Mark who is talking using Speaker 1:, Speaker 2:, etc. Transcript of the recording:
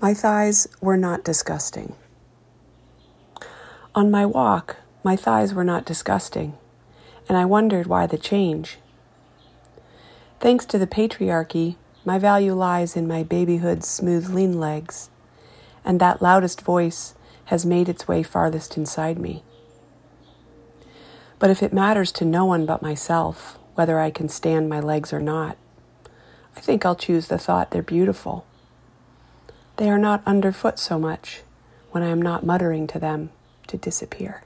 Speaker 1: My thighs were not disgusting. On my walk, my thighs were not disgusting, and I wondered why the change. Thanks to the patriarchy, my value lies in my babyhood's smooth, lean legs, and that loudest voice has made its way farthest inside me. But if it matters to no one but myself whether I can stand my legs or not, I think I'll choose the thought they're beautiful. They are not underfoot so much when I am not muttering to them to disappear.